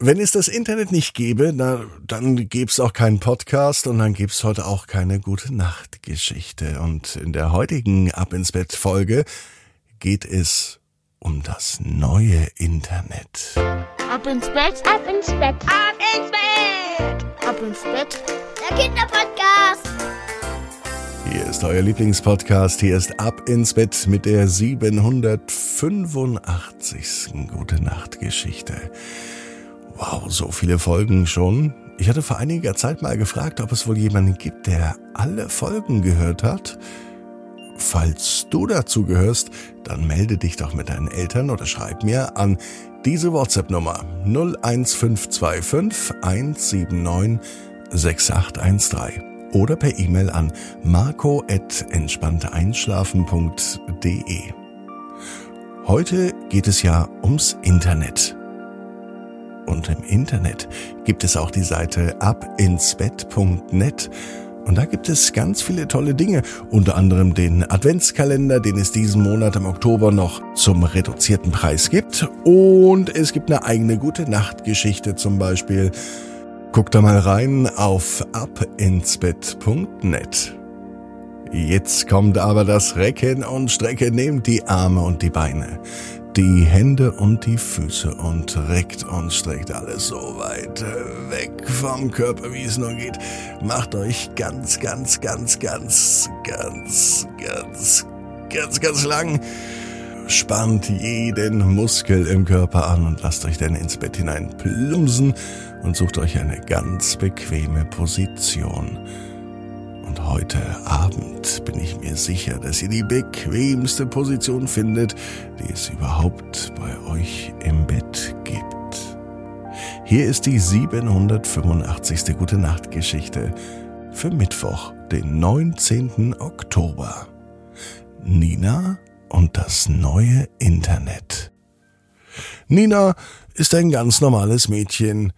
Wenn es das Internet nicht gäbe, na, dann gäbe es auch keinen Podcast und dann gäbe es heute auch keine gute Nachtgeschichte. Und in der heutigen Ab ins Bett Folge geht es um das neue Internet. Ab ins Bett, ab ins Bett, ab ins Bett, ab ins Bett, der Kinderpodcast. Hier ist euer Lieblingspodcast. Hier ist Ab ins Bett mit der 785. Gute Nachtgeschichte. Wow, so viele Folgen schon. Ich hatte vor einiger Zeit mal gefragt, ob es wohl jemanden gibt, der alle Folgen gehört hat. Falls du dazu gehörst, dann melde dich doch mit deinen Eltern oder schreib mir an diese WhatsApp-Nummer 01525 179 6813 oder per E-Mail an marco.entspannteeinschlafen.de. Heute geht es ja ums Internet. Und im Internet gibt es auch die Seite abinsbett.net. Und da gibt es ganz viele tolle Dinge, unter anderem den Adventskalender, den es diesen Monat im Oktober noch zum reduzierten Preis gibt. Und es gibt eine eigene gute Nachtgeschichte zum Beispiel. Guckt da mal rein auf abinsbett.net. Jetzt kommt aber das Recken und Strecken, nehmt die Arme und die Beine die Hände und die Füße und reckt und streckt alles so weit weg vom Körper, wie es nur geht. Macht euch ganz, ganz, ganz, ganz, ganz, ganz, ganz, ganz lang. Spannt jeden Muskel im Körper an und lasst euch dann ins Bett hinein plumsen und sucht euch eine ganz bequeme Position. Und heute Abend bin ich mir sicher, dass ihr die bequemste Position findet, die es überhaupt bei euch im Bett gibt. Hier ist die 785. Gute Nacht Geschichte für Mittwoch, den 19. Oktober. Nina und das neue Internet. Nina ist ein ganz normales Mädchen,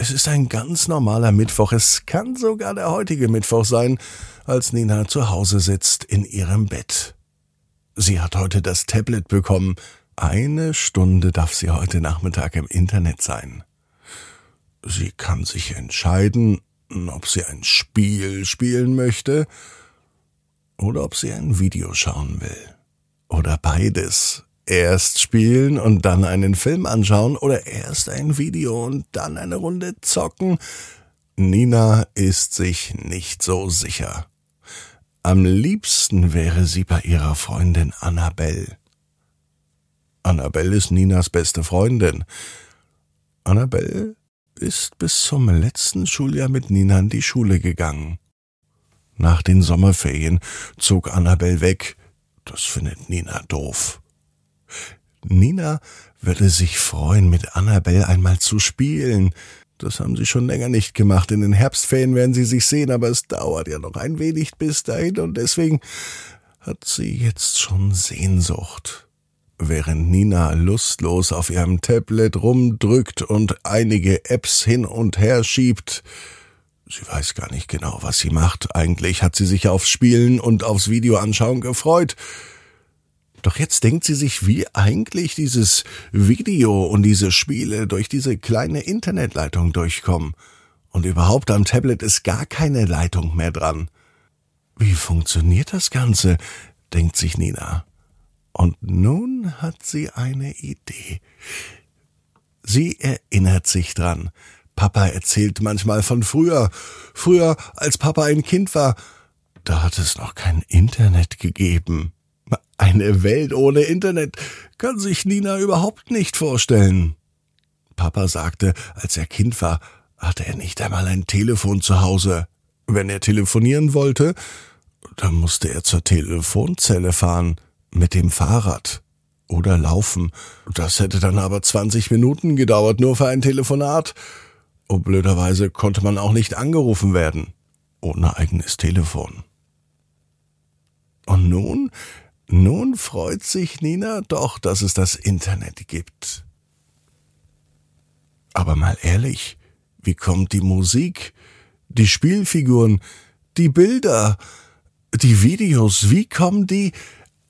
es ist ein ganz normaler Mittwoch. Es kann sogar der heutige Mittwoch sein, als Nina zu Hause sitzt in ihrem Bett. Sie hat heute das Tablet bekommen. Eine Stunde darf sie heute Nachmittag im Internet sein. Sie kann sich entscheiden, ob sie ein Spiel spielen möchte oder ob sie ein Video schauen will. Oder beides erst spielen und dann einen Film anschauen oder erst ein Video und dann eine Runde zocken? Nina ist sich nicht so sicher. Am liebsten wäre sie bei ihrer Freundin Annabelle. Annabelle ist Ninas beste Freundin. Annabelle ist bis zum letzten Schuljahr mit Nina in die Schule gegangen. Nach den Sommerferien zog Annabelle weg. Das findet Nina doof. Nina würde sich freuen, mit Annabelle einmal zu spielen. Das haben sie schon länger nicht gemacht. In den Herbstferien werden sie sich sehen, aber es dauert ja noch ein wenig bis dahin und deswegen hat sie jetzt schon Sehnsucht. Während Nina lustlos auf ihrem Tablet rumdrückt und einige Apps hin und her schiebt, Sie weiß gar nicht genau, was sie macht. Eigentlich hat sie sich aufs Spielen und aufs Videoanschauen gefreut. Doch jetzt denkt sie sich, wie eigentlich dieses Video und diese Spiele durch diese kleine Internetleitung durchkommen. Und überhaupt am Tablet ist gar keine Leitung mehr dran. Wie funktioniert das Ganze? denkt sich Nina. Und nun hat sie eine Idee. Sie erinnert sich dran. Papa erzählt manchmal von früher. Früher, als Papa ein Kind war, da hat es noch kein Internet gegeben. Eine Welt ohne Internet kann sich Nina überhaupt nicht vorstellen. Papa sagte, als er Kind war, hatte er nicht einmal ein Telefon zu Hause. Wenn er telefonieren wollte, dann musste er zur Telefonzelle fahren, mit dem Fahrrad oder laufen. Das hätte dann aber 20 Minuten gedauert, nur für ein Telefonat. Und blöderweise konnte man auch nicht angerufen werden, ohne eigenes Telefon. Und nun nun freut sich Nina doch, dass es das Internet gibt. Aber mal ehrlich, wie kommt die Musik, die Spielfiguren, die Bilder, die Videos, wie kommen die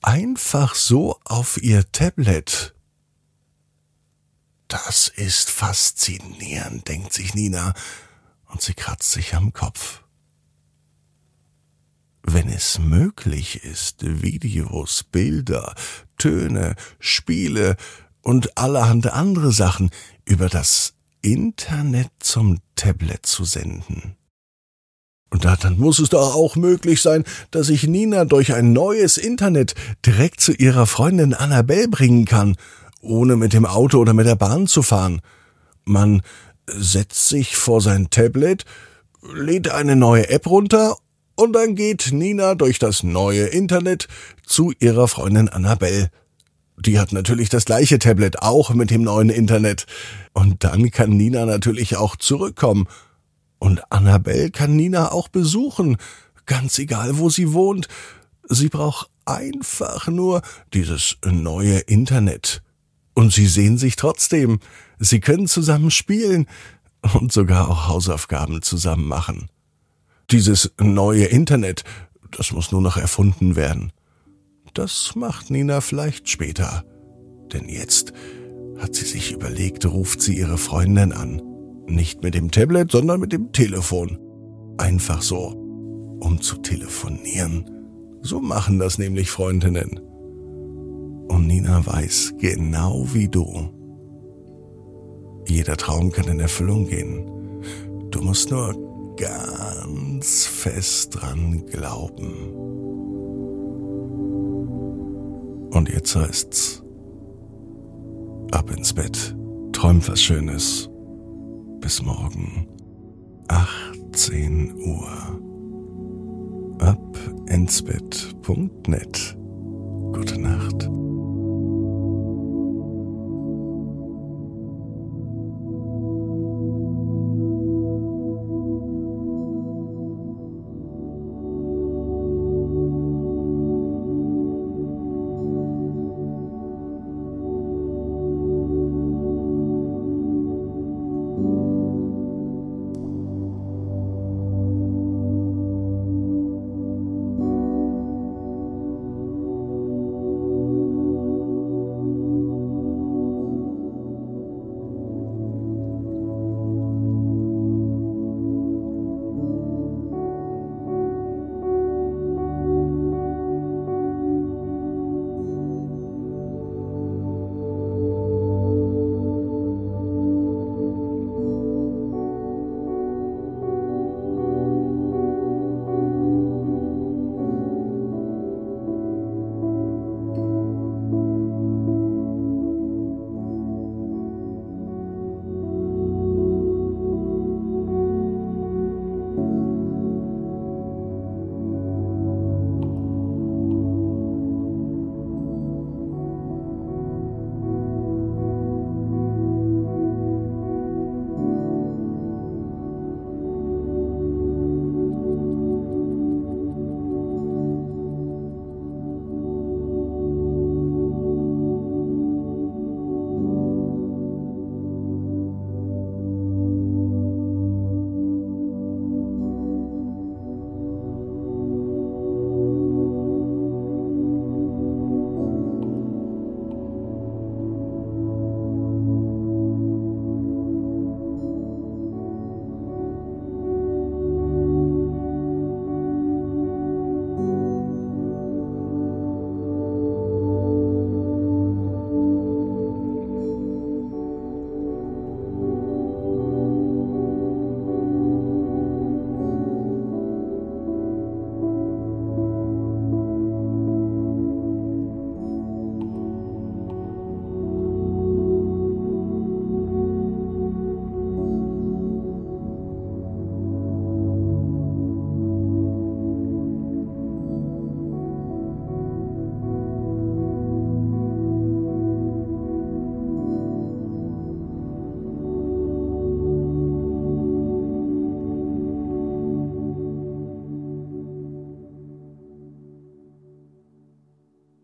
einfach so auf ihr Tablet? Das ist faszinierend, denkt sich Nina, und sie kratzt sich am Kopf. Wenn es möglich ist, Videos, Bilder, Töne, Spiele und allerhand andere Sachen über das Internet zum Tablet zu senden. Und dann muss es doch auch möglich sein, dass ich Nina durch ein neues Internet direkt zu ihrer Freundin Annabelle bringen kann, ohne mit dem Auto oder mit der Bahn zu fahren. Man setzt sich vor sein Tablet, lädt eine neue App runter und dann geht Nina durch das neue Internet zu ihrer Freundin Annabelle. Die hat natürlich das gleiche Tablet, auch mit dem neuen Internet. Und dann kann Nina natürlich auch zurückkommen. Und Annabelle kann Nina auch besuchen, ganz egal, wo sie wohnt. Sie braucht einfach nur dieses neue Internet. Und sie sehen sich trotzdem. Sie können zusammen spielen und sogar auch Hausaufgaben zusammen machen. Dieses neue Internet, das muss nur noch erfunden werden. Das macht Nina vielleicht später. Denn jetzt hat sie sich überlegt, ruft sie ihre Freundin an. Nicht mit dem Tablet, sondern mit dem Telefon. Einfach so, um zu telefonieren. So machen das nämlich Freundinnen. Und Nina weiß, genau wie du, jeder Traum kann in Erfüllung gehen. Du musst nur ganz fest dran glauben. Und jetzt heißt's, ab ins Bett, träum was Schönes. Bis morgen, 18 Uhr. Ab ins Bett.net. Gute Nacht.